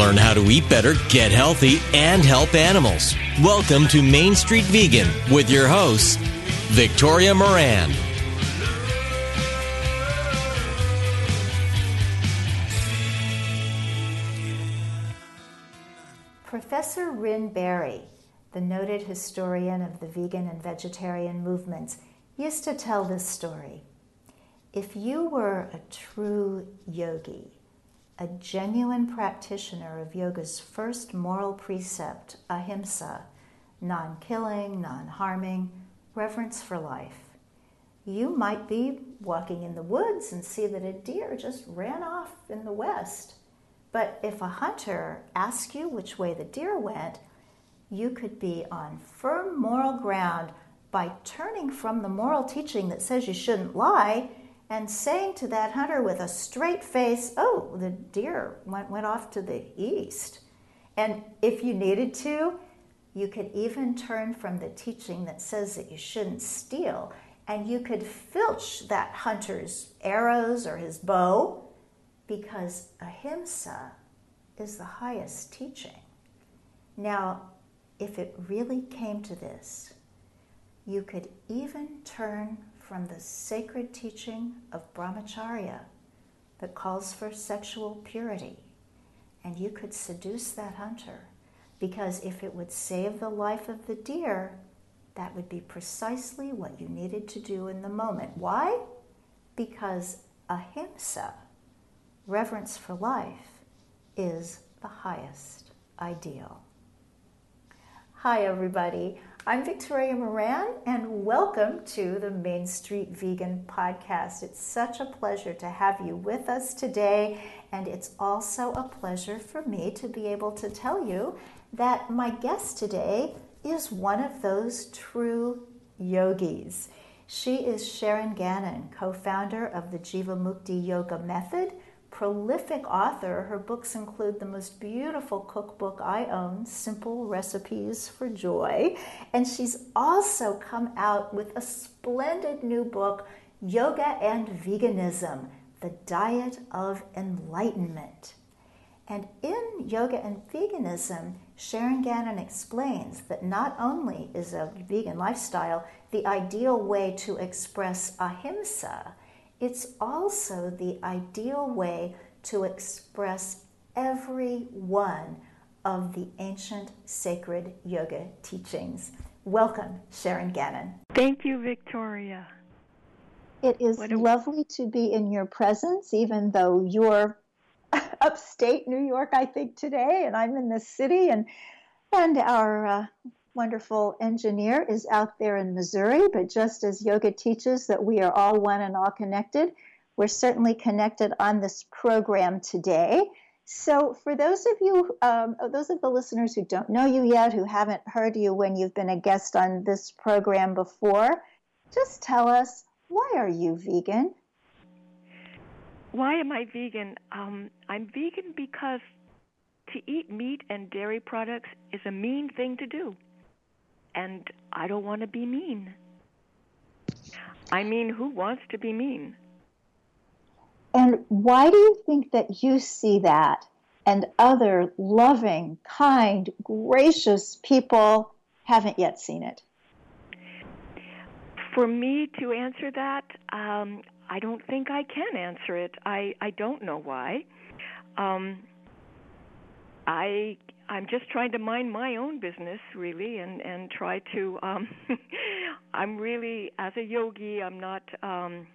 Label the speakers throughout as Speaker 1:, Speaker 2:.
Speaker 1: Learn how to eat better, get healthy, and help animals. Welcome to Main Street Vegan with your hosts, Victoria Moran.
Speaker 2: Professor Rynn Berry, the noted historian of the vegan and vegetarian movements, used to tell this story. If you were a true yogi, a genuine practitioner of yoga's first moral precept, ahimsa, non killing, non harming, reverence for life. You might be walking in the woods and see that a deer just ran off in the west. But if a hunter asks you which way the deer went, you could be on firm moral ground by turning from the moral teaching that says you shouldn't lie and saying to that hunter with a straight face, Oh, the deer went, went off to the east. And if you needed to, you could even turn from the teaching that says that you shouldn't steal, and you could filch that hunter's arrows or his bow, because ahimsa is the highest teaching. Now, if it really came to this, you could even turn from the sacred teaching of brahmacharya that calls for sexual purity. And you could seduce that hunter because if it would save the life of the deer, that would be precisely what you needed to do in the moment. Why? Because ahimsa, reverence for life, is the highest ideal. Hi, everybody. I'm Victoria Moran, and welcome to the Main Street Vegan Podcast. It's such a pleasure to have you with us today, and it's also a pleasure for me to be able to tell you that my guest today is one of those true yogis. She is Sharon Gannon, co founder of the Jivamukti Yoga Method prolific author. Her books include the most beautiful cookbook I own, Simple Recipes for Joy. And she's also come out with a splendid new book, Yoga and Veganism The Diet of Enlightenment. And in Yoga and Veganism, Sharon Gannon explains that not only is a vegan lifestyle the ideal way to express ahimsa, it's also the ideal way to express every one of the ancient sacred yoga teachings. Welcome, Sharon Gannon.
Speaker 3: Thank you, Victoria.
Speaker 2: It is lovely to be in your presence, even though you're upstate New York, I think, today, and I'm in the city, and and our uh, wonderful engineer is out there in Missouri, but just as yoga teaches that we are all one and all connected, we're certainly connected on this program today. So, for those of you, um, those of the listeners who don't know you yet, who haven't heard you when you've been a guest on this program before, just tell us why are you vegan?
Speaker 3: Why am I vegan? Um, I'm vegan because to eat meat and dairy products is a mean thing to do and I don't want to be mean. I mean, who wants to be mean?
Speaker 2: And why do you think that you see that and other loving, kind, gracious people haven't yet seen it?
Speaker 3: For me to answer that, um, I don't think I can answer it. I, I don't know why. Um, I I'm just trying to mind my own business really and and try to um I'm really as a yogi I'm not um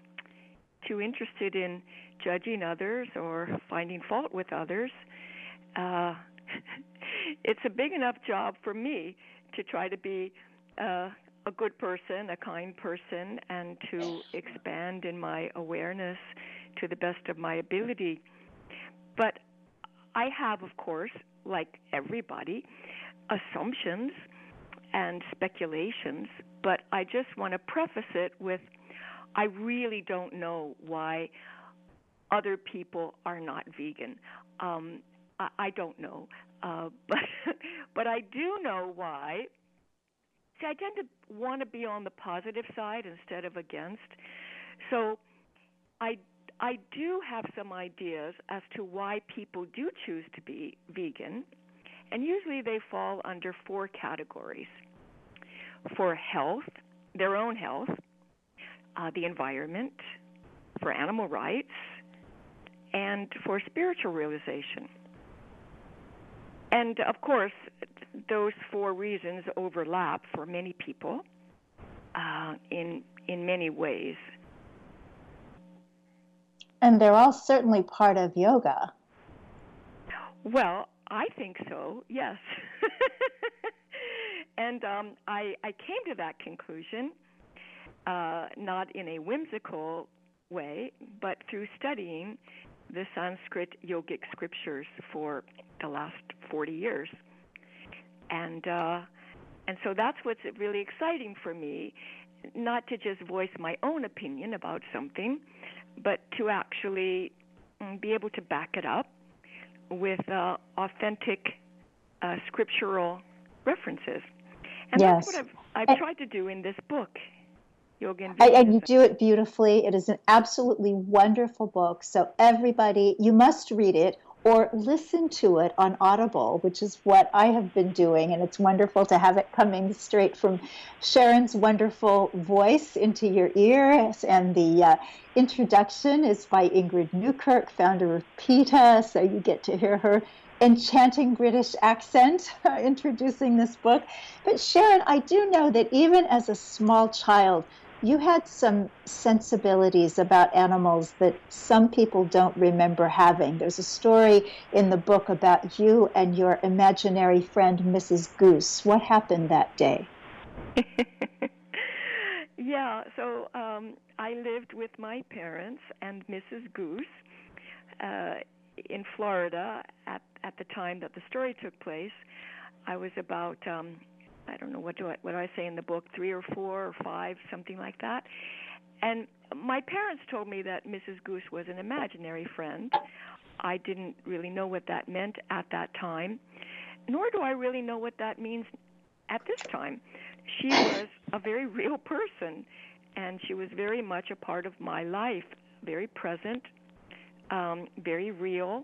Speaker 3: too interested in judging others or finding fault with others. Uh it's a big enough job for me to try to be uh a good person, a kind person and to expand in my awareness to the best of my ability. But I have, of course, like everybody, assumptions and speculations, but I just want to preface it with I really don't know why other people are not vegan. Um, I, I don't know, uh, but but I do know why. See, I tend to want to be on the positive side instead of against. So I I do have some ideas as to why people do choose to be vegan, and usually they fall under four categories for health, their own health, uh, the environment, for animal rights, and for spiritual realization. And of course, those four reasons overlap for many people uh, in in many ways.
Speaker 2: And they're all certainly part of yoga.
Speaker 3: Well, I think so, yes. and um, I, I came to that conclusion uh, not in a whimsical way, but through studying the Sanskrit yogic scriptures for the last 40 years. And uh, and so that's what's really exciting for me, not to just voice my own opinion about something, but to actually mm, be able to back it up with uh, authentic uh, scriptural references. And
Speaker 2: yes.
Speaker 3: that's what I've, I've tried to do in this book. Yoga and,
Speaker 2: and you do it beautifully. It is an absolutely wonderful book. So everybody, you must read it or listen to it on Audible, which is what I have been doing. And it's wonderful to have it coming straight from Sharon's wonderful voice into your ears. And the uh, introduction is by Ingrid Newkirk, founder of PETA. So you get to hear her enchanting British accent introducing this book. But Sharon, I do know that even as a small child, you had some sensibilities about animals that some people don't remember having. There's a story in the book about you and your imaginary friend, Mrs. Goose. What happened that day?
Speaker 3: yeah, so um, I lived with my parents and Mrs. Goose uh, in Florida at, at the time that the story took place. I was about um, I don't know what do I what do I say in the book, three or four or five, something like that. And my parents told me that Mrs. Goose was an imaginary friend. I didn't really know what that meant at that time, nor do I really know what that means at this time. She was a very real person, and she was very much a part of my life, very present, um, very real,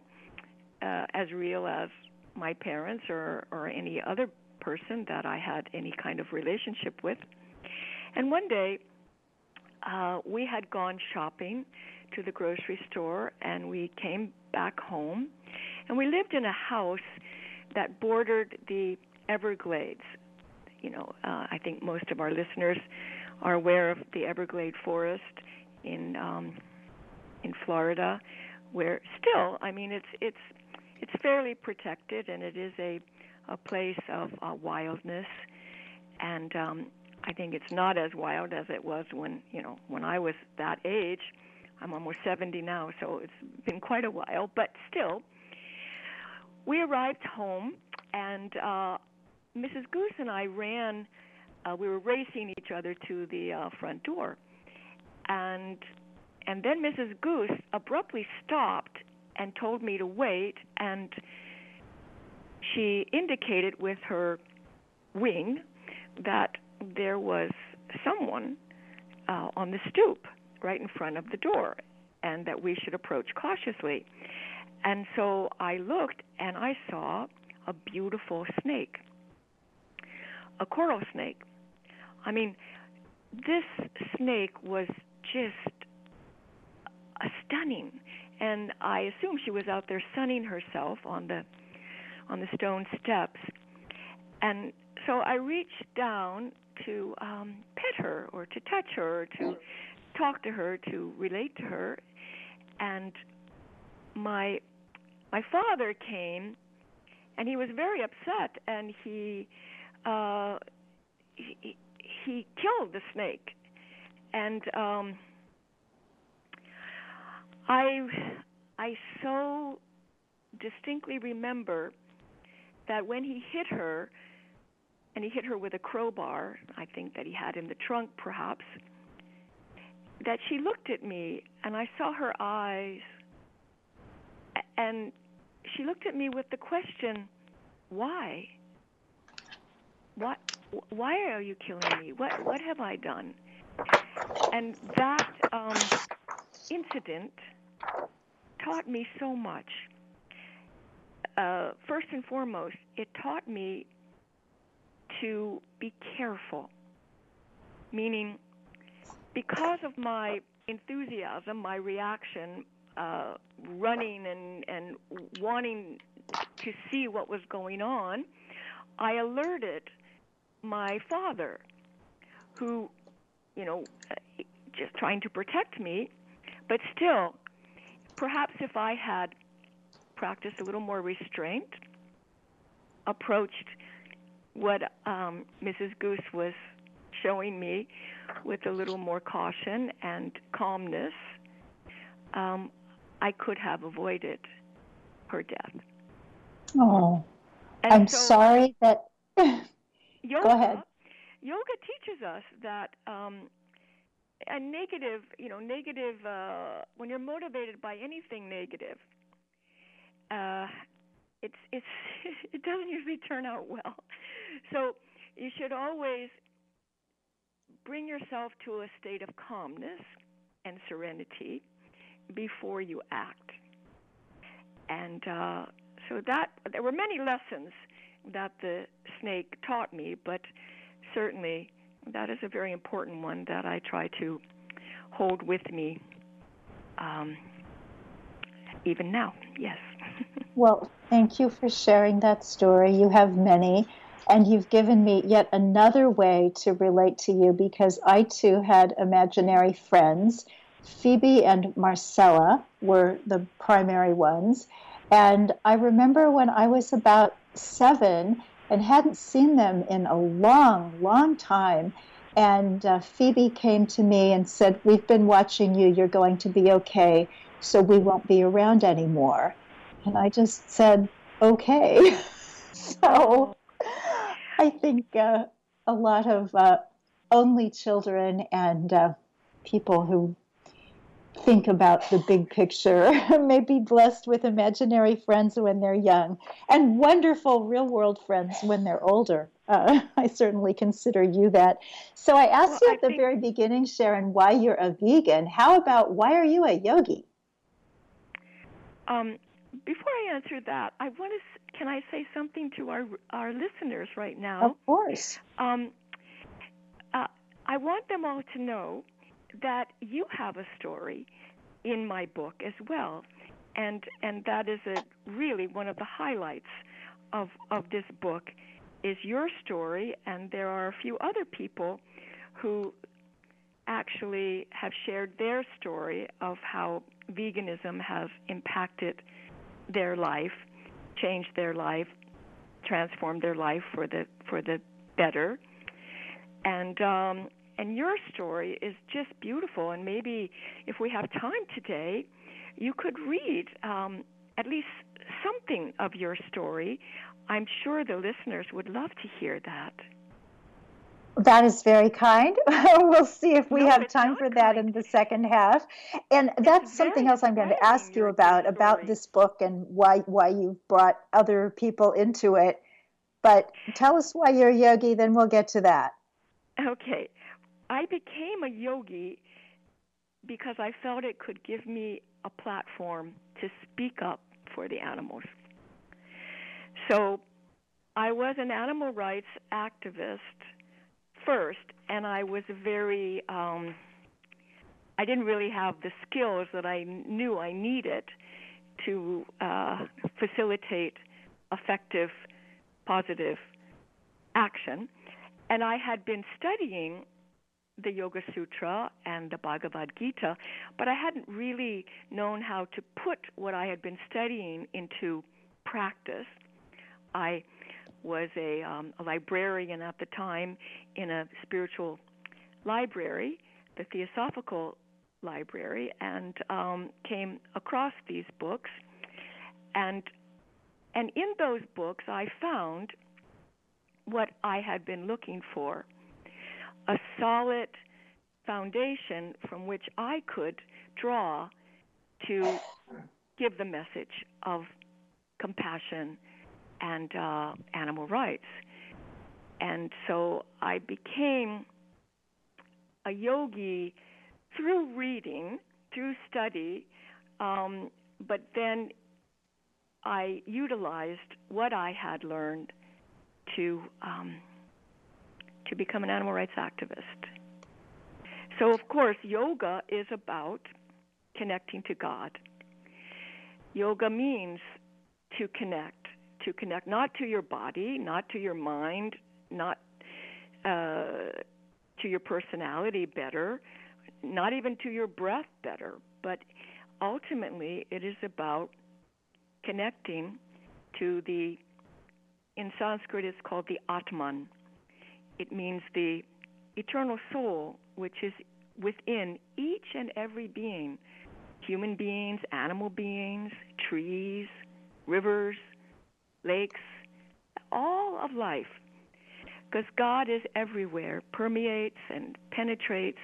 Speaker 3: uh, as real as my parents or or any other person that I had any kind of relationship with. And one day, uh, we had gone shopping to the grocery store and we came back home. And we lived in a house that bordered the Everglades. You know, uh, I think most of our listeners are aware of the Everglade Forest in um, in Florida, where still, I mean, it's it's it's fairly protected and it is a a place of uh, wildness, and um, I think it's not as wild as it was when you know when I was that age. I'm almost 70 now, so it's been quite a while, but still. We arrived home, and uh, Mrs. Goose and I ran. Uh, we were racing each other to the uh, front door, and and then Mrs. Goose abruptly stopped and told me to wait and she indicated with her wing that there was someone uh, on the stoop right in front of the door. and that we should approach cautiously. And so I looked and I saw a beautiful snake, a coral snake. I mean, this snake was just stunning, and I assume she was out there sunning herself on the on the stone steps. And so I reached down to um, pet her or to touch her or to talk to her to relate to her and my my father came and he was very upset and he uh he, he killed the snake and um i i so distinctly remember that when he hit her and he hit her with a crowbar i think that he had in the trunk perhaps that she looked at me and I saw her eyes and she looked at me with the question, "Why? What why are you killing me? What what have I done?" And that um incident taught me so much. Uh, first and foremost, it taught me to be careful, meaning because of my enthusiasm, my reaction, uh, running and, and wanting to see what was going on, I alerted my father, who, you know, just trying to protect me, but still, perhaps if I had practiced a little more restraint, approached what um, Mrs. Goose was showing me with a little more caution and calmness, um, I could have avoided her death.
Speaker 2: Oh, and I'm so sorry that.
Speaker 3: yoga,
Speaker 2: Go ahead.
Speaker 3: Yoga teaches us that um, a negative, you know, negative. Uh, when you're motivated by anything negative, uh, it's it's it doesn't usually turn out well. So you should always bring yourself to a state of calmness and serenity before you act. And uh, so that there were many lessons that the snake taught me, but certainly that is a very important one that I try to hold with me um, even now. Yes.
Speaker 2: Well, thank you for sharing that story. You have many. And you've given me yet another way to relate to you because I too had imaginary friends. Phoebe and Marcella were the primary ones. And I remember when I was about seven and hadn't seen them in a long, long time. And uh, Phoebe came to me and said, We've been watching you. You're going to be okay. So we won't be around anymore. And I just said, Okay. so I think uh, a lot of uh, only children and uh, people who think about the big picture may be blessed with imaginary friends when they're young and wonderful real world friends when they're older. Uh, I certainly consider you that. So I asked well, you at I the think... very beginning, Sharon, why you're a vegan. How about why are you a yogi?
Speaker 3: Um, before I answer that, I want to can I say something to our our listeners right now?
Speaker 2: Of course. Um,
Speaker 3: uh, I want them all to know that you have a story in my book as well, and and that is a really one of the highlights of of this book is your story, and there are a few other people who actually have shared their story of how veganism has impacted their life changed their life, transformed their life for the for the better. And um, and your story is just beautiful. And maybe if we have time today, you could read um, at least something of your story. I'm sure the listeners would love to hear that.
Speaker 2: That is very kind. we'll see if we no, have time for that kind. in the second half. And it's that's something else I'm going to ask you about about this book and why why you brought other people into it. But tell us why you're a yogi, then we'll get to that.
Speaker 3: Okay. I became a yogi because I felt it could give me a platform to speak up for the animals. So I was an animal rights activist first, and I was very, um, I didn't really have the skills that I knew I needed to uh, facilitate effective, positive action. And I had been studying the Yoga Sutra and the Bhagavad Gita, but I hadn't really known how to put what I had been studying into practice. I was a, um, a librarian at the time in a spiritual library, the Theosophical Library, and um, came across these books. And and in those books, I found what I had been looking for a solid foundation from which I could draw to give the message of compassion and uh, animal rights. And so I became a yogi through reading, through study, um, but then I utilized what I had learned to um, to become an animal rights activist. So, of course, yoga is about connecting to God. Yoga means to connect, to connect not to your body, not to your mind, not uh, to your personality better, not even to your breath better, but ultimately it is about connecting to the, in Sanskrit, it's called the Atman, it means the eternal soul, which is within each and every being human beings, animal beings, trees, rivers, lakes, all of life. Because God is everywhere, permeates and penetrates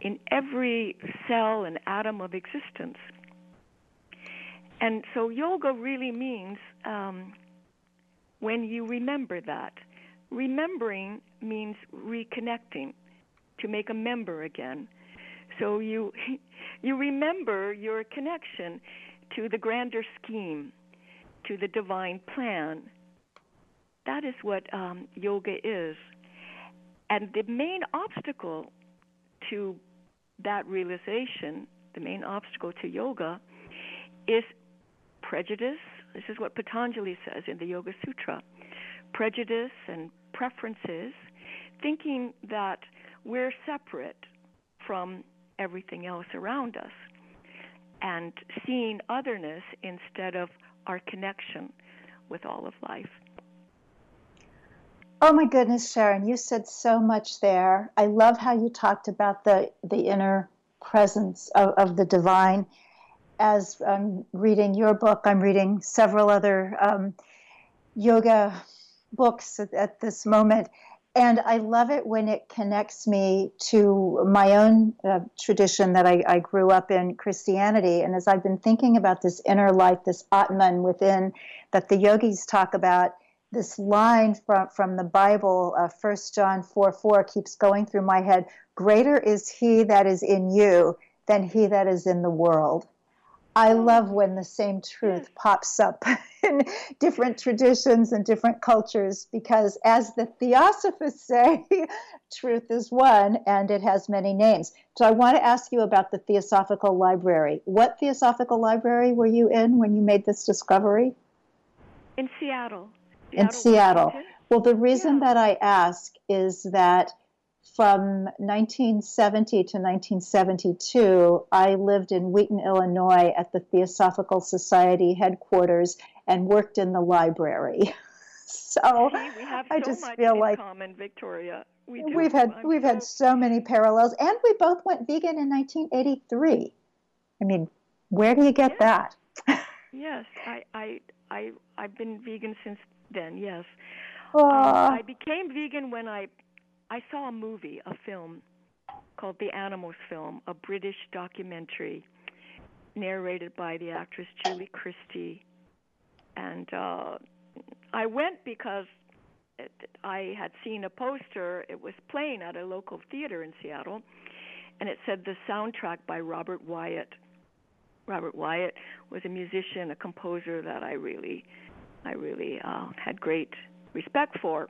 Speaker 3: in every cell and atom of existence. And so yoga really means um, when you remember that remembering means reconnecting, to make a member again. So you you remember your connection to the grander scheme, to the divine plan. That is what um, yoga is. And the main obstacle to that realization, the main obstacle to yoga, is prejudice. This is what Patanjali says in the Yoga Sutra prejudice and preferences, thinking that we're separate from everything else around us, and seeing otherness instead of our connection with all of life.
Speaker 2: Oh my goodness, Sharon, you said so much there. I love how you talked about the, the inner presence of, of the divine. As I'm reading your book, I'm reading several other um, yoga books at, at this moment. And I love it when it connects me to my own uh, tradition that I, I, grew up in, Christianity. And as I've been thinking about this inner life, this Atman within that the yogis talk about, this line from, from the Bible, uh, 1 John 4 4, keeps going through my head Greater is he that is in you than he that is in the world. I love when the same truth pops up in different traditions and different cultures because, as the theosophists say, truth is one and it has many names. So, I want to ask you about the Theosophical Library. What Theosophical Library were you in when you made this discovery?
Speaker 3: In Seattle.
Speaker 2: Seattle in Seattle. Washington. Well, the reason yeah. that I ask is that from 1970 to 1972, I lived in Wheaton, Illinois at the Theosophical Society headquarters and worked in the library.
Speaker 3: so I just so feel like common, Victoria.
Speaker 2: We have had I'm we've so... had so many parallels, and we both went vegan in 1983. I mean, where do you get
Speaker 3: yes.
Speaker 2: that?
Speaker 3: yes, I, I I I've been vegan since then. Yes, um, I became vegan when I I saw a movie, a film called The Animals Film, a British documentary narrated by the actress Julie Christie. And uh, I went because it, I had seen a poster. It was playing at a local theater in Seattle. and it said the soundtrack by Robert Wyatt. Robert Wyatt was a musician, a composer that I really, I really uh, had great respect for,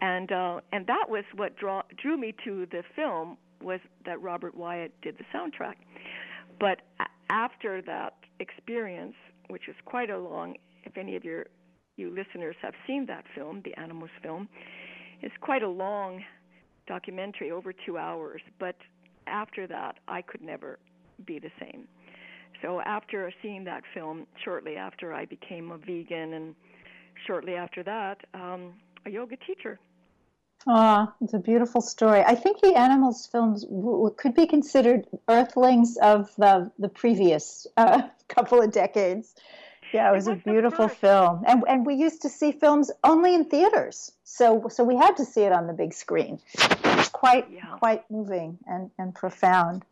Speaker 3: and uh, and that was what draw, drew me to the film was that Robert Wyatt did the soundtrack. But after that experience, which was quite a long, if any of your you listeners have seen that film, the Animals film, it's quite a long documentary, over two hours. But after that, I could never be the same. So after seeing that film, shortly after I became a vegan, and shortly after that, um, a yoga teacher.
Speaker 2: Ah, it's a beautiful story. I think the animals films w- could be considered earthlings of the the previous uh, couple of decades. Yeah, it was, it was a beautiful film, and and we used to see films only in theaters, so so we had to see it on the big screen. It's quite yeah. quite moving and and profound.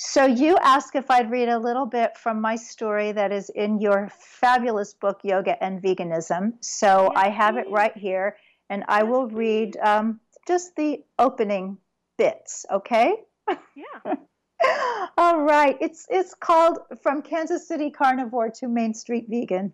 Speaker 2: So you asked if I'd read a little bit from my story that is in your fabulous book, Yoga and Veganism. So yes, I have please. it right here, and I will read um, just the opening bits. Okay?
Speaker 3: Yeah.
Speaker 2: All right. It's it's called From Kansas City Carnivore to Main Street Vegan.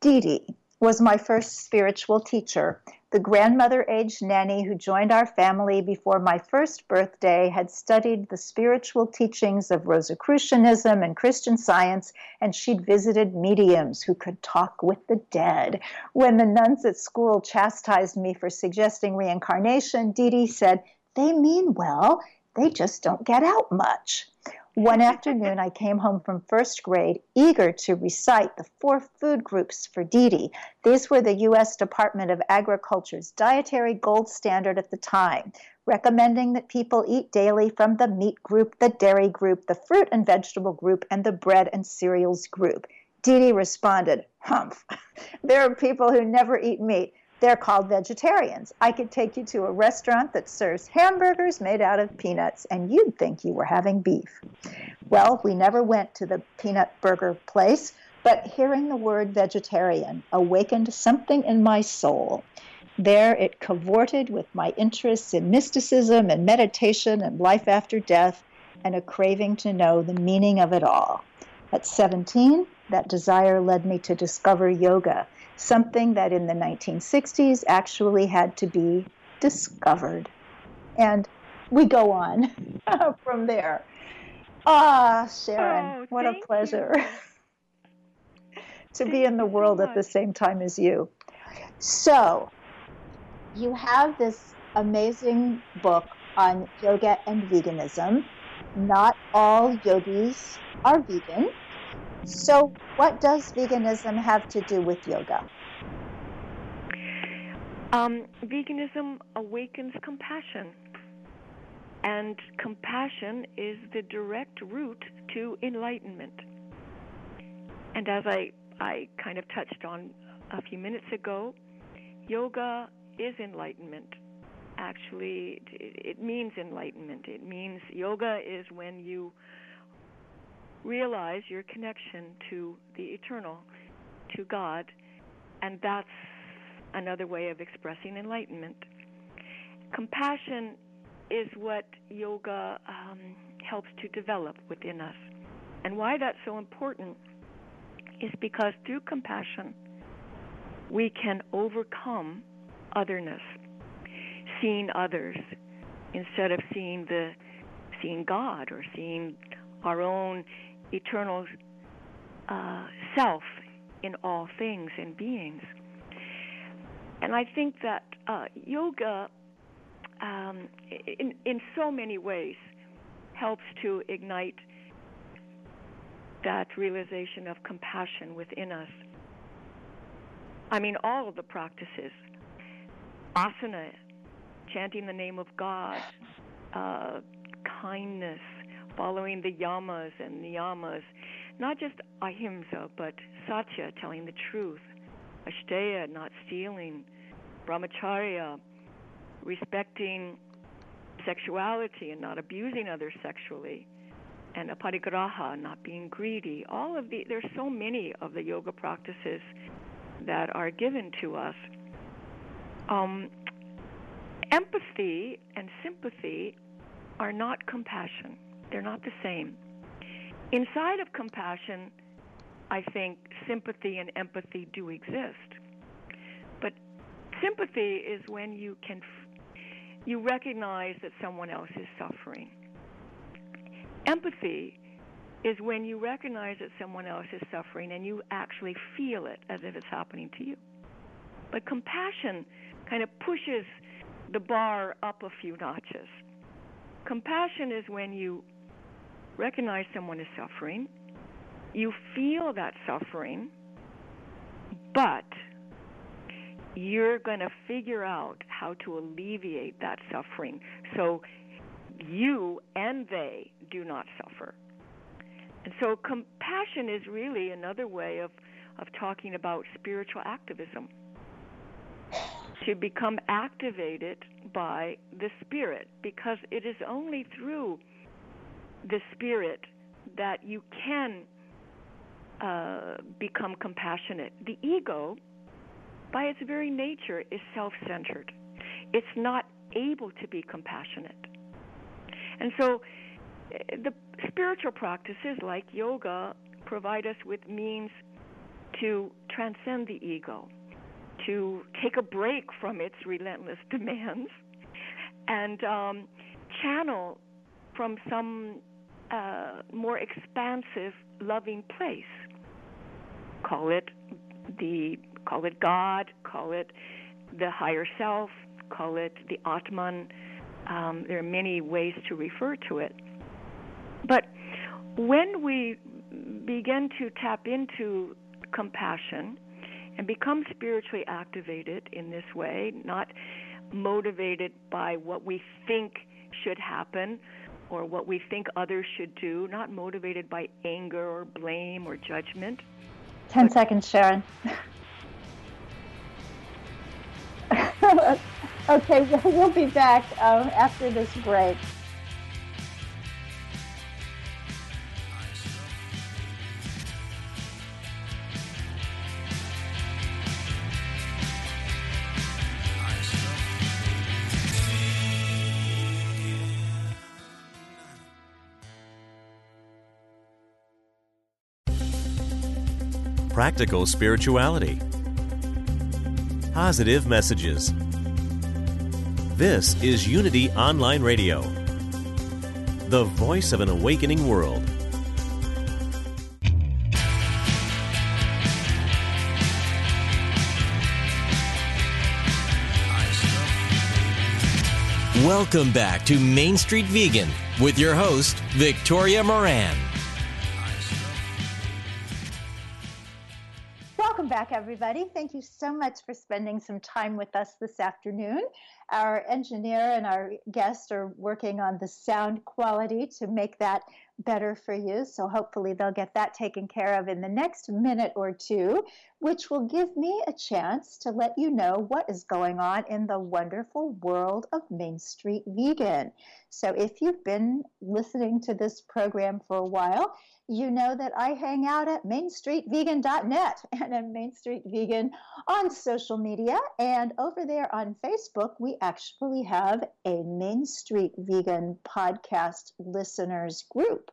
Speaker 2: Dee Dee was my first spiritual teacher. The grandmother aged nanny who joined our family before my first birthday had studied the spiritual teachings of Rosicrucianism and Christian science, and she'd visited mediums who could talk with the dead. When the nuns at school chastised me for suggesting reincarnation, Dee Dee said, They mean well, they just don't get out much. One afternoon, I came home from first grade, eager to recite the four food groups for Dee. These were the U.S. Department of Agriculture's dietary gold standard at the time, recommending that people eat daily from the meat group, the dairy group, the fruit and vegetable group, and the bread and cereals group. Dee responded, Humph, there are people who never eat meat. They're called vegetarians. I could take you to a restaurant that serves hamburgers made out of peanuts, and you'd think you were having beef. Well, we never went to the peanut burger place, but hearing the word vegetarian awakened something in my soul. There it cavorted with my interests in mysticism and meditation and life after death and a craving to know the meaning of it all. At 17, that desire led me to discover yoga something that in the 1960s actually had to be discovered. And we go on from there. Ah, Sharon,
Speaker 3: oh,
Speaker 2: what a pleasure to be in the world
Speaker 3: much.
Speaker 2: at the same time as you. So, you have this amazing book on yoga and veganism. Not all yogis are vegan. So, what does veganism have to do with yoga?
Speaker 3: Um, veganism awakens compassion. And compassion is the direct route to enlightenment. And as I, I kind of touched on a few minutes ago, yoga is enlightenment. Actually, it, it means enlightenment. It means yoga is when you realize your connection to the eternal, to God, and that's another way of expressing enlightenment. Compassion is what yoga um, helps to develop within us. And why that's so important is because through compassion, we can overcome otherness, seeing others instead of seeing the seeing God or seeing our own eternal uh, self in all things and beings. And I think that uh, yoga, um, in in so many ways, helps to ignite that realization of compassion within us. I mean, all of the practices, asana, chanting the name of God, uh, kindness, following the yamas and niyamas, not just ahimsa, but satya, telling the truth, asteya, not stealing, brahmacharya, respecting sexuality and not abusing others sexually, and aparigraha, not being greedy. All of the there's so many of the yoga practices that are given to us. Um, empathy and sympathy are not compassion. They're not the same. Inside of compassion, I think sympathy and empathy do exist. But sympathy is when you can you recognize that someone else is suffering. Empathy is when you recognize that someone else is suffering and you actually feel it as if it's happening to you. But compassion kind of pushes the bar up a few notches. Compassion is when you recognize someone is suffering, you feel that suffering, but you're going to figure out how to alleviate that suffering so you and they do not suffer. And so compassion is really another way of, of talking about spiritual activism. To become activated by the Spirit, because it is only through the Spirit that you can uh, become compassionate. The ego, by its very nature, is self centered, it's not able to be compassionate. And so eh, the spiritual practices like yoga provide us with means to transcend the ego, to take a break from its relentless demands, and um, channel from some uh, more expansive, loving place. Call it the call it God, call it the higher self, call it the Atman. Um, there are many ways to refer to it. But when we begin to tap into compassion and become spiritually activated in this way, not motivated by what we think should happen or what we think others should do, not motivated by anger or blame or judgment.
Speaker 2: Ten seconds, Sharon. okay, we'll be back um, after this break.
Speaker 1: Practical spirituality, positive messages. This is Unity Online Radio, the voice of an awakening world. Welcome back to Main Street Vegan with your host, Victoria Moran.
Speaker 2: Back, everybody. Thank you so much for spending some time with us this afternoon. Our engineer and our guest are working on the sound quality to make that better for you. So hopefully they'll get that taken care of in the next minute or two, which will give me a chance to let you know what is going on in the wonderful world of Main Street Vegan. So if you've been listening to this program for a while, you know that I hang out at mainstreetvegan.net and at Main Street Vegan on social media. And over there on Facebook, we actually have a Main Street Vegan podcast listeners group.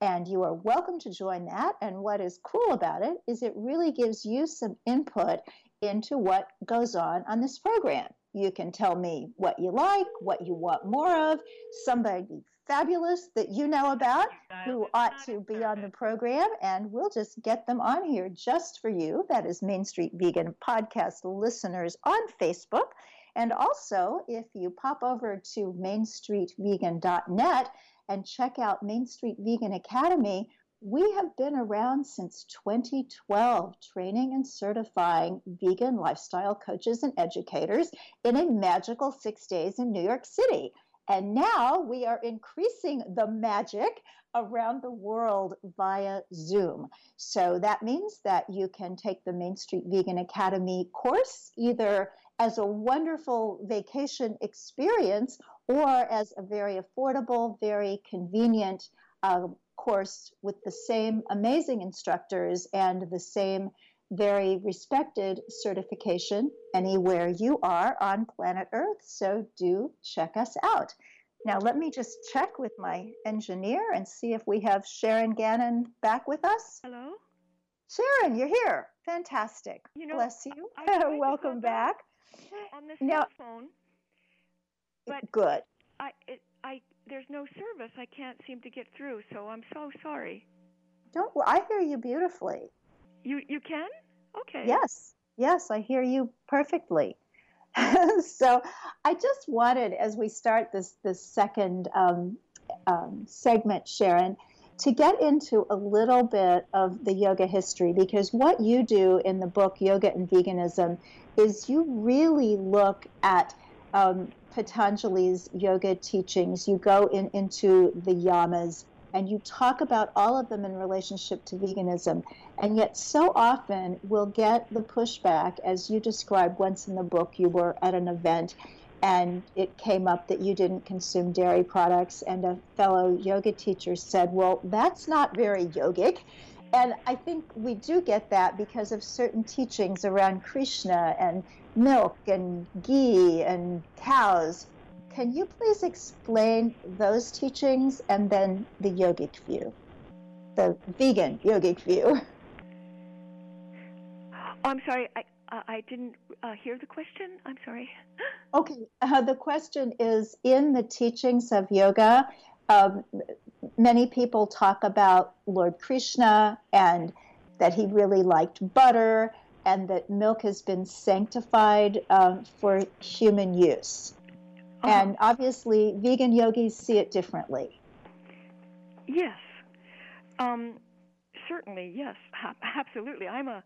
Speaker 2: And you are welcome to join that. And what is cool about it is it really gives you some input into what goes on on this program. You can tell me what you like, what you want more of, somebody fabulous that you know about who ought to be on the program, and we'll just get them on here just for you. That is Main Street Vegan podcast listeners on Facebook. And also, if you pop over to mainstreetvegan.net and check out Main Street Vegan Academy, we have been around since 2012, training and certifying vegan lifestyle coaches and educators in a magical six days in New York City. And now we are increasing the magic around the world via Zoom. So that means that you can take the Main Street Vegan Academy course either as a wonderful vacation experience or as a very affordable, very convenient uh, course with the same amazing instructors and the same very respected certification anywhere you are on planet Earth. So do check us out. Now, let me just check with my engineer and see if we have Sharon Gannon back with us.
Speaker 3: Hello?
Speaker 2: Sharon, you're here. Fantastic.
Speaker 3: You know,
Speaker 2: Bless you. Welcome back.
Speaker 3: On the cell phone, but
Speaker 2: Good.
Speaker 3: I, it, I, there's no service. I can't seem to get through, so I'm so sorry.
Speaker 2: Don't I hear you beautifully.
Speaker 3: You, you can? Okay.
Speaker 2: Yes, yes, I hear you perfectly. so I just wanted, as we start this this second um, um, segment, Sharon, to get into a little bit of the yoga history because what you do in the book Yoga and Veganism is you really look at um, Patanjali's yoga teachings. You go in into the yamas and you talk about all of them in relationship to veganism. And yet, so often we'll get the pushback, as you described once in the book, you were at an event and it came up that you didn't consume dairy products, and a fellow yoga teacher said, Well, that's not very yogic. And I think we do get that because of certain teachings around Krishna and milk and ghee and cows. Can you please explain those teachings and then the yogic view, the vegan yogic view?
Speaker 3: Oh, I'm sorry. I, uh, I didn't uh, hear the question. I'm sorry.
Speaker 2: Okay, uh, the question is in the teachings of yoga, um, many people talk about Lord Krishna and that he really liked butter and that milk has been sanctified um, for human use.
Speaker 3: Uh-huh.
Speaker 2: And obviously, vegan yogis see it differently.
Speaker 3: Yes. Um, certainly, yes. Absolutely. I'm a,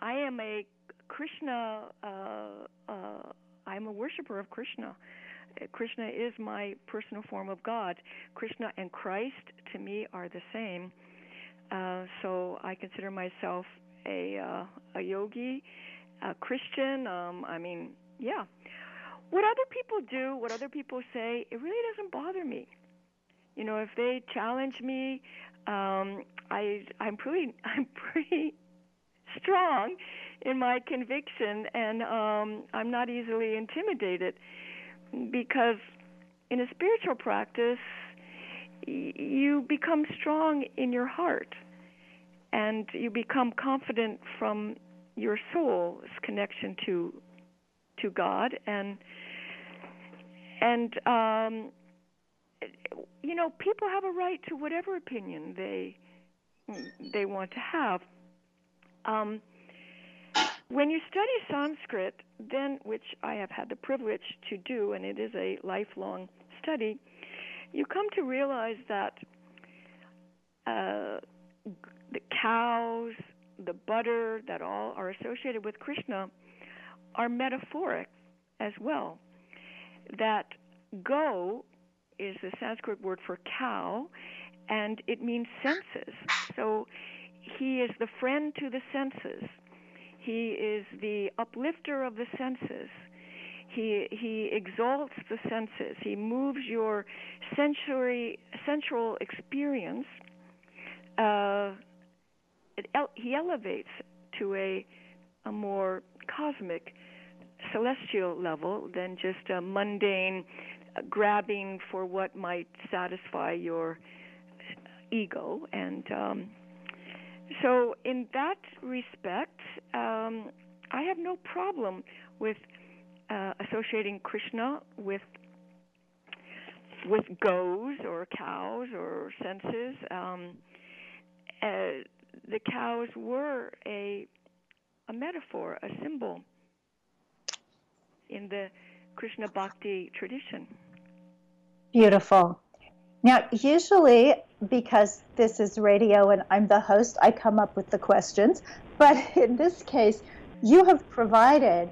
Speaker 3: I am a Krishna. Uh, uh, I'm a worshiper of Krishna. Krishna is my personal form of God. Krishna and Christ to me are the same. Uh, so I consider myself a uh, a yogi, a Christian. Um, I mean, yeah. What other people do, what other people say, it really doesn't bother me. You know, if they challenge me, um, I I'm pretty I'm pretty strong in my conviction, and um, I'm not easily intimidated because in a spiritual practice, you become strong in your heart, and you become confident from your soul's connection to to God, and and um, you know, people have a right to whatever opinion they they want to have. Um, when you study Sanskrit, then which I have had the privilege to do, and it is a lifelong study, you come to realize that uh, the cows, the butter, that all are associated with Krishna, are metaphoric as well. That go is the Sanskrit word for cow, and it means senses. So he is the friend to the senses. He is the uplifter of the senses. He he exalts the senses. He moves your sensory sensual experience. Uh, it, he elevates to a a more cosmic, celestial level than just a mundane uh, grabbing for what might satisfy your ego and um, so in that respect um, i have no problem with uh, associating krishna with with goes or cows or senses um, uh, the cows were a a metaphor a symbol in the krishna bhakti tradition
Speaker 2: Beautiful. Now, usually, because this is radio and I'm the host, I come up with the questions. But in this case, you have provided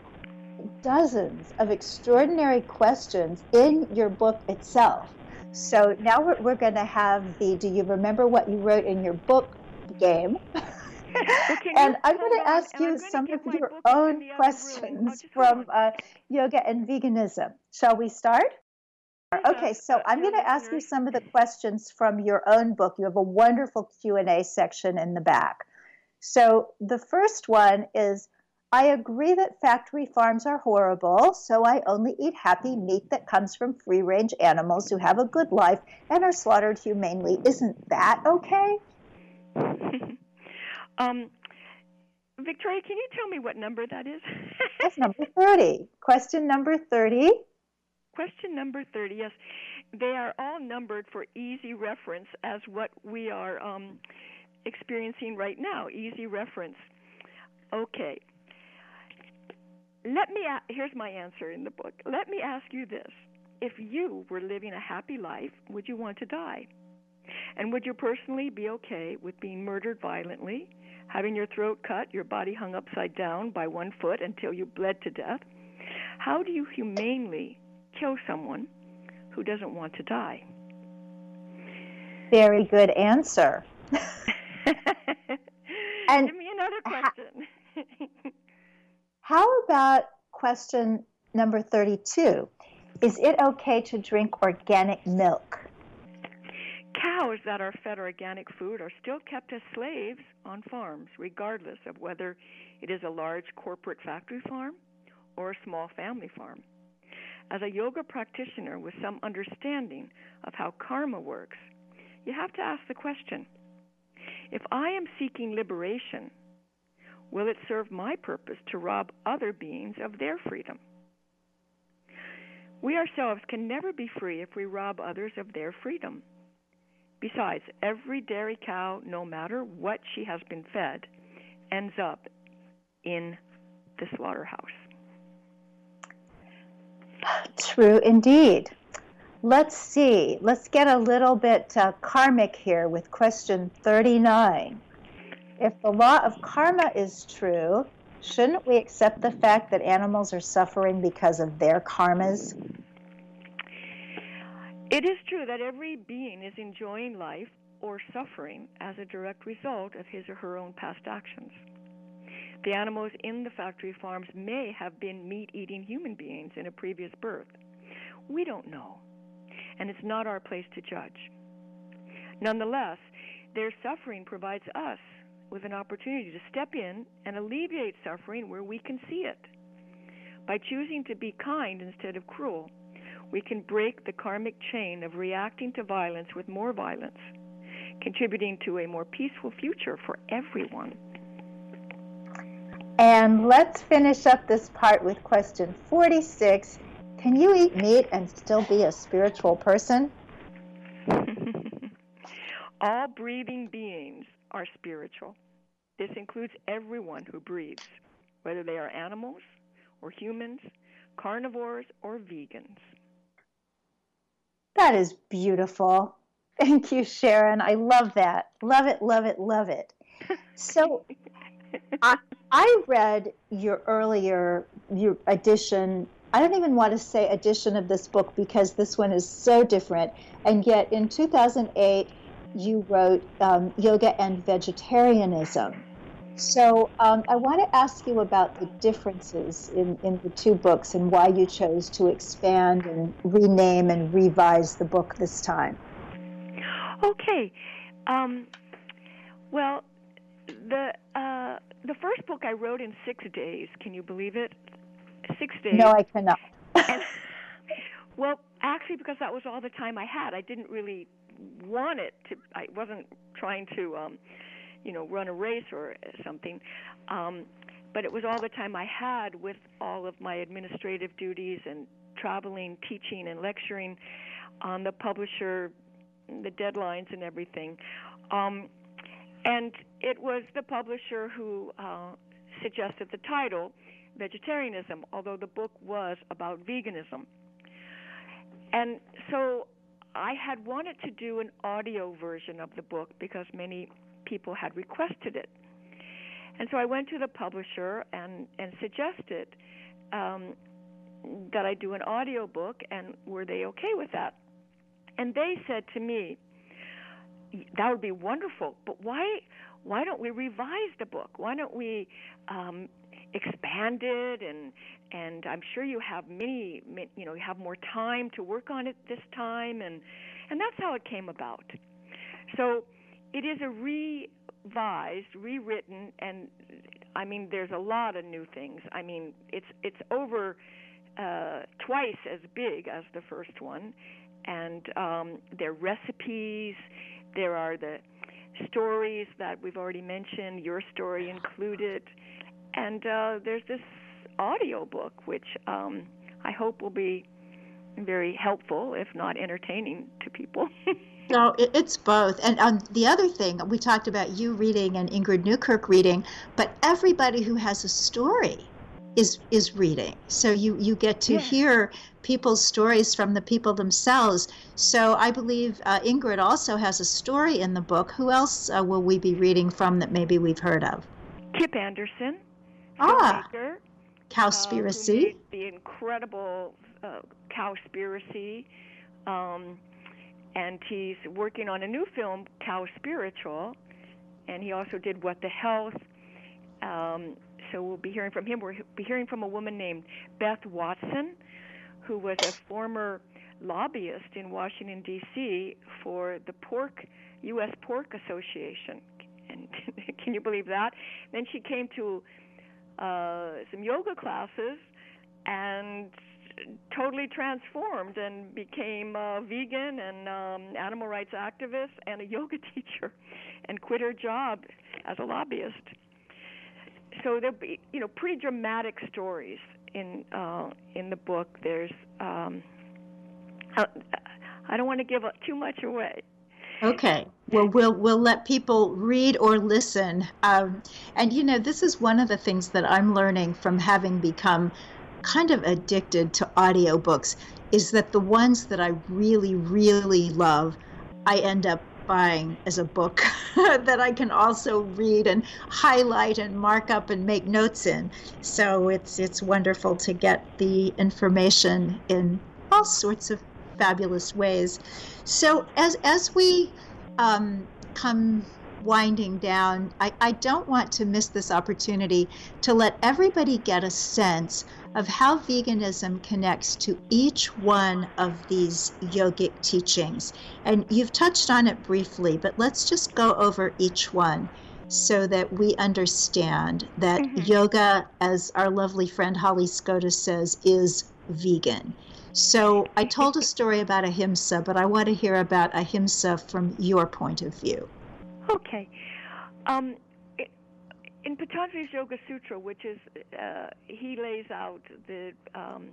Speaker 2: dozens of extraordinary questions in your book itself. So now we're, we're going to have the Do You Remember What You Wrote in Your Book game? and I'm going to ask you some of your own
Speaker 3: room.
Speaker 2: Questions from uh, yoga and veganism. Shall we start? Okay, so I'm going to ask you some of the questions from your own book. You have a wonderful Q&A section in the back. So the first one is I agree that factory farms are horrible, so I only eat happy meat that comes from free range animals who have a good life and are slaughtered humanely. Isn't that okay?
Speaker 3: um, Victoria, can you tell me what number that is?
Speaker 2: That's number 30. Question number 30.
Speaker 3: Question number 30, yes. They are all numbered for easy reference as what we are um, experiencing right now, easy reference. Okay. Let me here's my answer in the book. Let me ask you this. If you were living a happy life, would you want to die? And would you personally be okay with being murdered violently, having your throat cut, your body hung upside down by one foot until you bled to death? How do you humanely kill someone who doesn't want to die?
Speaker 2: Very good answer.
Speaker 3: and Give me another question.
Speaker 2: how about question number 32? Is it okay to drink organic milk?
Speaker 3: Cows that are fed organic food are still kept as slaves on farms, regardless of whether it is a large corporate factory farm or a small family farm. As a yoga practitioner with some understanding of how karma works, you have to ask the question if I am seeking liberation, will it serve my purpose to rob other beings of their freedom? We ourselves can never be free if we rob others of their freedom. Besides, every dairy cow, no matter what she has been fed, ends up in the slaughterhouse.
Speaker 2: True indeed. Let's see. Let's get a little bit uh, karmic here with question 39. If the law of karma is true, shouldn't we accept the fact that animals are suffering because of their karmas?
Speaker 3: It is true that every being is enjoying life or suffering as a direct result of his or her own past actions. The animals in the factory farms may have been meat eating human beings in a previous birth. We don't know, and it's not our place to judge. Nonetheless, their suffering provides us with an opportunity to step in and alleviate suffering where we can see it. By choosing to be kind instead of cruel, we can break the karmic chain of reacting to violence with more violence, contributing to a more peaceful future for everyone.
Speaker 2: And let's finish up this part with question 46. Can you eat meat and still be a spiritual person?
Speaker 3: All breathing beings are spiritual. This includes everyone who breathes, whether they are animals or humans, carnivores or vegans.
Speaker 2: That is beautiful. Thank you, Sharon. I love that. Love it, love it, love it. So I, I read your earlier your edition. I don't even want to say edition of this book because this one is so different. And yet, in 2008, you wrote um, Yoga and Vegetarianism. So um, I want to ask you about the differences in, in the two books and why you chose to expand and rename and revise the book this time.
Speaker 3: Okay. Um, well, the uh, the first book I wrote in six days. Can you believe it? Six days.
Speaker 2: No, I cannot. and,
Speaker 3: well, actually, because that was all the time I had, I didn't really want it to. I wasn't trying to. Um, you know, run a race or something. Um, but it was all the time I had with all of my administrative duties and traveling, teaching, and lecturing on the publisher, the deadlines, and everything. Um, and it was the publisher who uh, suggested the title, Vegetarianism, although the book was about veganism. And so I had wanted to do an audio version of the book because many people had requested it. And so I went to the publisher and, and suggested um, that I do an audio book, and were they okay with that? And they said to me, "That would be wonderful, but why why don't we revise the book? Why don't we um, expand it? And and I'm sure you have many, many, you know, you have more time to work on it this time, and and that's how it came about. So it is a revised, rewritten, and I mean, there's a lot of new things. I mean, it's it's over uh, twice as big as the first one, and um, there are recipes. There are the stories that we've already mentioned, your story included, and uh, there's this audio book which um, I hope will be very helpful, if not entertaining, to people.
Speaker 2: No, it's both. And um, the other thing, we talked about you reading and Ingrid Newkirk reading, but everybody who has a story is is reading. So you you get to yeah. hear people's stories from the people themselves. So I believe uh, Ingrid also has a story in the book. Who else uh, will we be reading from that maybe we've heard of?
Speaker 3: Kip Andersen.
Speaker 2: Ah. Cowspiracy.
Speaker 3: Uh, the incredible uh, Cowspiracy. Um, and he's working on a new film, Cow Spiritual. and he also did What the Health. Um, so we'll be hearing from him. We'll be hearing from a woman named Beth Watson, who was a former lobbyist in Washington D.C. for the Pork U.S. Pork Association. And can you believe that? Then she came to uh, some yoga classes and totally transformed and became a vegan and um, animal rights activist and a yoga teacher, and quit her job as a lobbyist. So there'll be, you know, pretty dramatic stories in uh, in the book. There's, um, I, don't want to give too much away.
Speaker 2: Okay. Well, we'll we'll let people read or listen. Um, and you know, this is one of the things that I'm learning from having become kind of addicted to audiobooks is that the ones that I really, really love, I end up buying as a book that I can also read and highlight and mark up and make notes in. So it's it's wonderful to get the information in all sorts of fabulous ways. So as as we um, come winding down, I, I don't want to miss this opportunity to let everybody get a sense of how veganism connects to each one of these yogic teachings. And you've touched on it briefly, but let's just go over each one so that we understand that mm-hmm. yoga, as our lovely friend Holly Scotus says, is vegan. So I told a story about ahimsa, but I want to hear about ahimsa from your point of view.
Speaker 3: Okay. Um, in Patanjali's Yoga Sutra, which is uh, he lays out the um,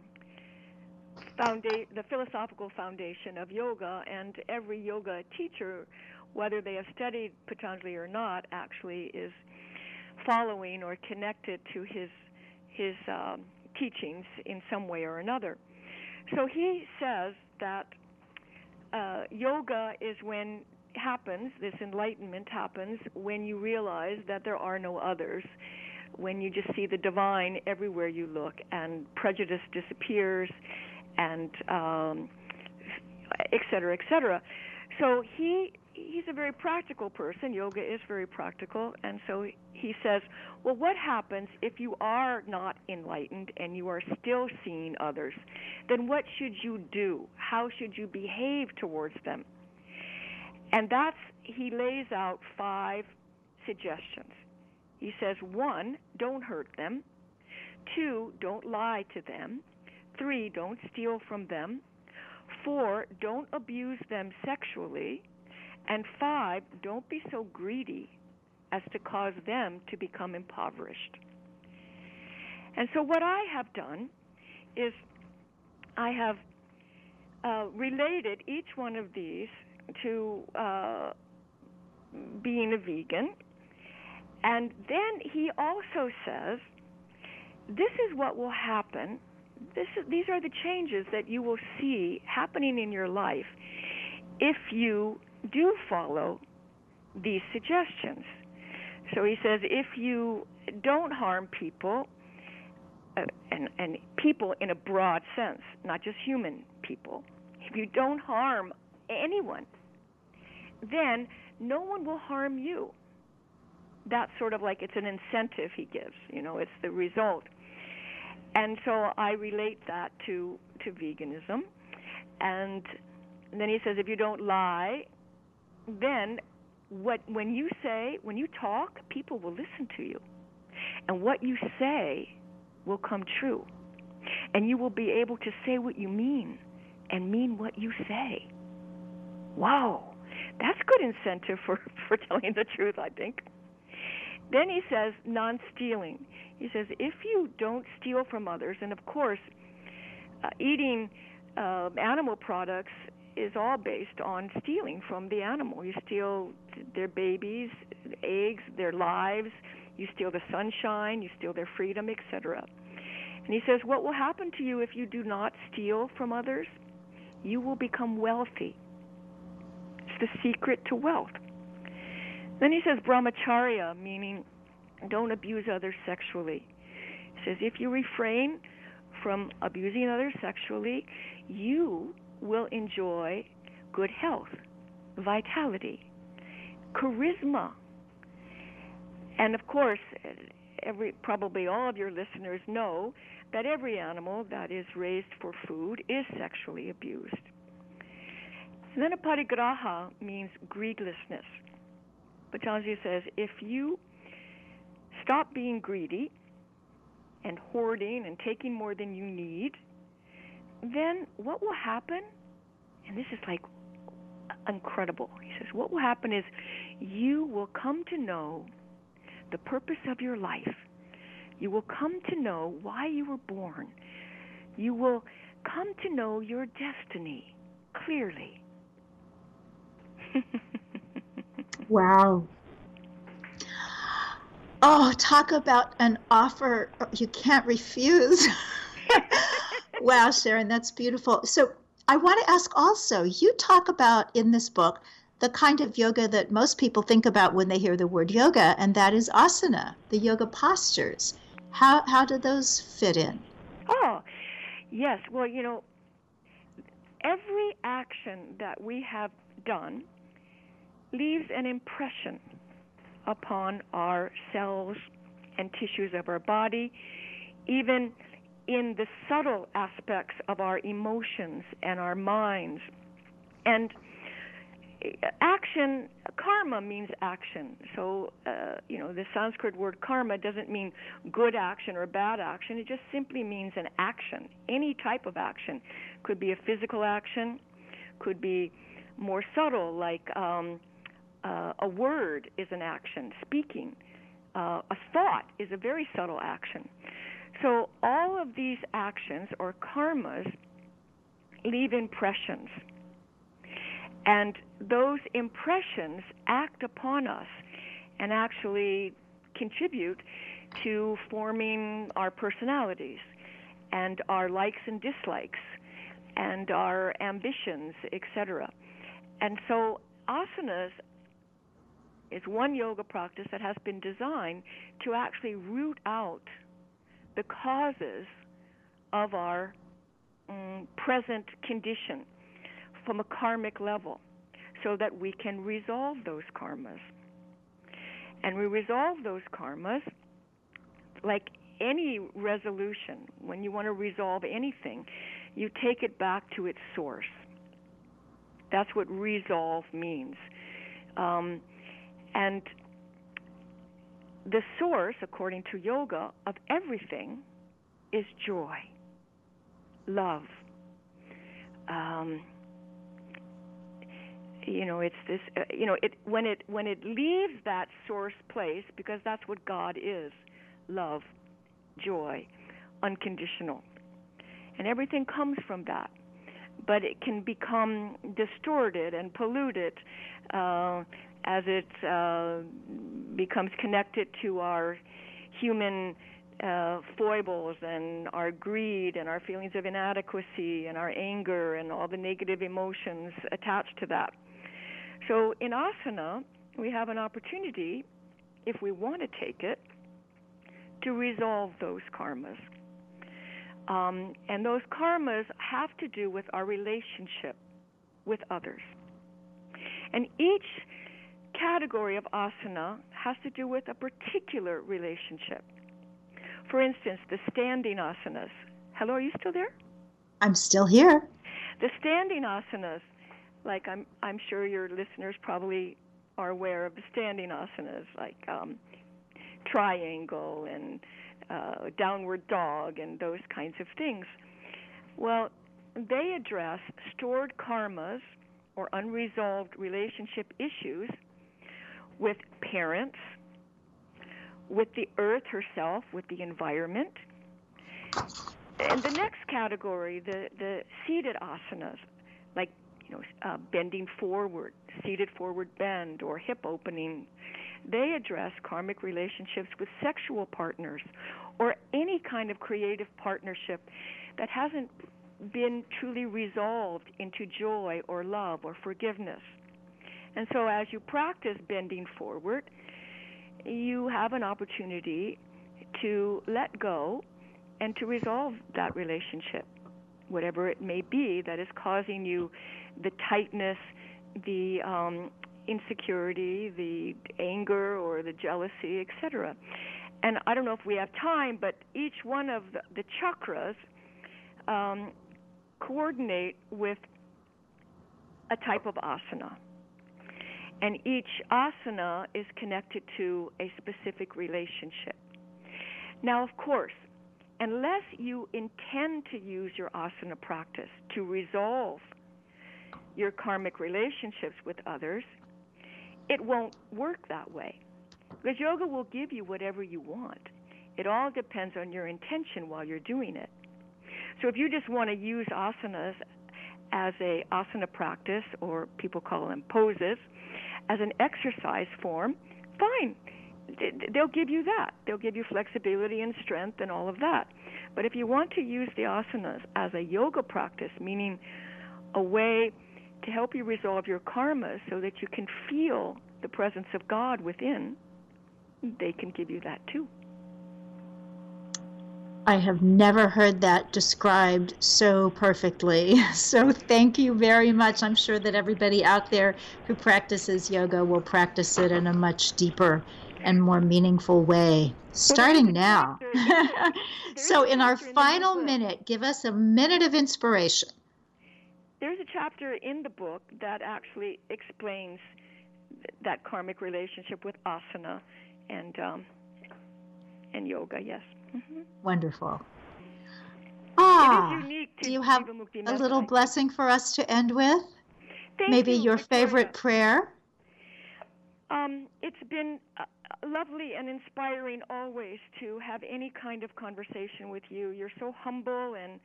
Speaker 3: the philosophical foundation of yoga, and every yoga teacher, whether they have studied Patanjali or not, actually is following or connected to his his um, teachings in some way or another. So he says that uh, yoga is when happens, this enlightenment happens when you realize that there are no others, when you just see the divine everywhere you look, and prejudice disappears, and um, et cetera, et cetera. So he he's a very practical person. Yoga is very practical, and so he says, well, what happens if you are not enlightened and you are still seeing others? Then what should you do? How should you behave towards them? And that's, he lays out five suggestions. He says, one, don't hurt them. Two, don't lie to them. Three, don't steal from them. Four, don't abuse them sexually. And five, don't be so greedy as to cause them to become impoverished. And so, what I have done is I have uh, related each one of these to uh, being a vegan. And then he also says, this is what will happen. This is, these are the changes that you will see happening in your life if you do follow these suggestions. So he says, if you don't harm people, uh, and, and people in a broad sense, not just human people, if you don't harm anyone, then no one will harm you. That's sort of like it's an incentive he gives, you know, it's the result. And so I relate that to to veganism. And then he says if you don't lie, then what when you say when you talk, people will listen to you, and what you say will come true, and you will be able to say what you mean and mean what you say. Wow, that's good incentive for for telling the truth, I think. Then he says non-stealing. He says if you don't steal from others, and of course, uh, eating uh, animal products is all based on stealing from the animal. You steal their babies, eggs, their lives. You steal the sunshine. You steal their freedom, etc. And he says, what will happen to you if you do not steal from others? You will become wealthy. It's the secret to wealth. Then he says brahmacharya, meaning don't abuse others sexually. He says if you refrain from abusing others sexually, you will enjoy good health, vitality, charisma. And of course, every probably all of your listeners know that every animal that is raised for food is sexually abused. And then aparigraha means greedlessness. Patanjali says if you stop being greedy and hoarding and taking more than you need, then what will happen? And this is like incredible. He says, what will happen is you will come to know the purpose of your life. You will come to know why you were born. You will come to know your destiny clearly.
Speaker 2: wow. Oh, talk about an offer you can't refuse. wow, Sharon, that's beautiful. So I want to ask also, you talk about in this book the kind of yoga that most people think about when they hear the word yoga, and that is asana, the yoga postures. How, how do those fit in?
Speaker 3: Oh, yes. Well, you know, every action that we have done leaves an impression upon our cells and tissues of our body, even in the subtle aspects of our emotions and our minds. And action, karma means action. So, uh, you know, the Sanskrit word karma doesn't mean good action or bad action. It just simply means an action. Any type of action could be a physical action, could be more subtle, like um, uh, a word is an action, speaking. Uh, a thought is a very subtle action. So all of these actions or karmas leave impressions. And those impressions act upon us and actually contribute to forming our personalities and our likes and dislikes and our ambitions, etc. And so asanas is one yoga practice that has been designed to actually root out the causes of our um, present condition from a karmic level so that we can resolve those karmas. And we resolve those karmas like any resolution. When you want to resolve anything, you take it back to its source. That's what resolve means. Um, and the source, according to yoga, of everything is joy, love. Um, you know, it's this. Uh, you know, it when it when it leaves that source place, because that's what God is, love, joy, unconditional, and everything comes from that. But it can become distorted and polluted uh, as it uh, becomes connected to our human uh, foibles and our greed and our feelings of inadequacy and our anger and all the negative emotions attached to that. So in asana, we have an opportunity, if we want to take it, to resolve those karmas. Um, and those karmas have to do with our relationship with others. And each category of asana has to do with a particular relationship. For instance, the standing asanas. Hello, are you still there?
Speaker 2: I'm still here.
Speaker 3: The standing asanas, like I'm, I'm sure your listeners probably are aware of the standing asanas like um, triangle and uh, downward dog and those kinds of things. Well, they address stored karmas or unresolved relationship issues with parents, with the earth herself, with the environment. And the next category, the, the seated asanas, like you know, uh, bending forward, seated forward bend, or hip opening, they address karmic relationships with sexual partners or any kind of creative partnership that hasn't been truly resolved into joy or love or forgiveness. And so, as you practice bending forward, you have an opportunity to let go and to resolve that relationship, whatever it may be that is causing you the tightness, the um, insecurity, the anger, or the jealousy, etc. And I don't know if we have time, but each one of the, the chakras um, coordinate with a type of asana. And each asana is connected to a specific relationship. Now, of course, unless you intend to use your asana practice to resolve your karmic relationships with others, it won't work that way. Because yoga will give you whatever you want. It all depends on your intention while you're doing it. So if you just want to use asanas as a asana practice, or people call them poses, as an exercise form, fine. They'll give you that. They'll give you flexibility and strength and all of that. But if you want to use the asanas as a yoga practice, meaning a way to help you resolve your karmas so that you can feel the presence of God within, they can give you that too.
Speaker 2: I have never heard that described so perfectly. So thank you very much. I'm sure that everybody out there who practices yoga will practice it in a much deeper and more meaningful way starting now. so, in our final minute, give us a minute of inspiration.
Speaker 3: There's a chapter in the book that actually explains that karmic relationship with asana and um, and yoga. Yes.
Speaker 2: Mm-hmm. Wonderful. Ah, do you have a little blessing for us to end with?
Speaker 3: Thank
Speaker 2: Maybe
Speaker 3: you,
Speaker 2: your favorite prayer?
Speaker 3: Um, it's been uh, lovely and inspiring always to have any kind of conversation with you. You're so humble and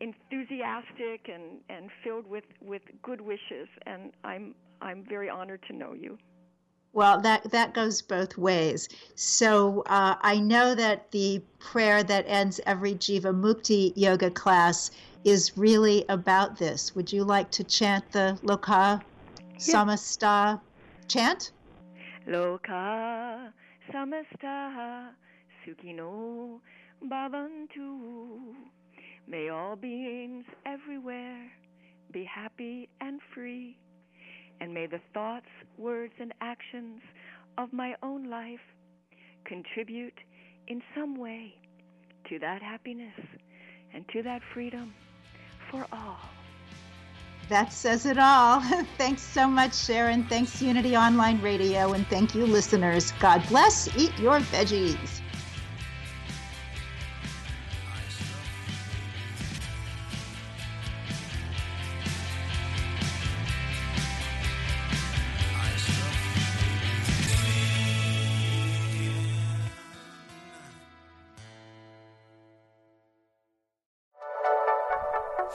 Speaker 3: enthusiastic and, and filled with, with good wishes, and I'm I'm very honored to know you.
Speaker 2: Well, that that goes both ways. So uh, I know that the prayer that ends every Jivamukti yoga class is really about this. Would you like to chant the Loka Samasta chant?
Speaker 3: Loka Samasta Sukhino Bhavantu. May all beings everywhere be happy and free and may the thoughts, words, and actions of my own life contribute in some way to that happiness and to that freedom for all.
Speaker 2: That says it all. Thanks so much, Sharon. Thanks, Unity Online Radio, and thank you, listeners. God bless. Eat your veggies.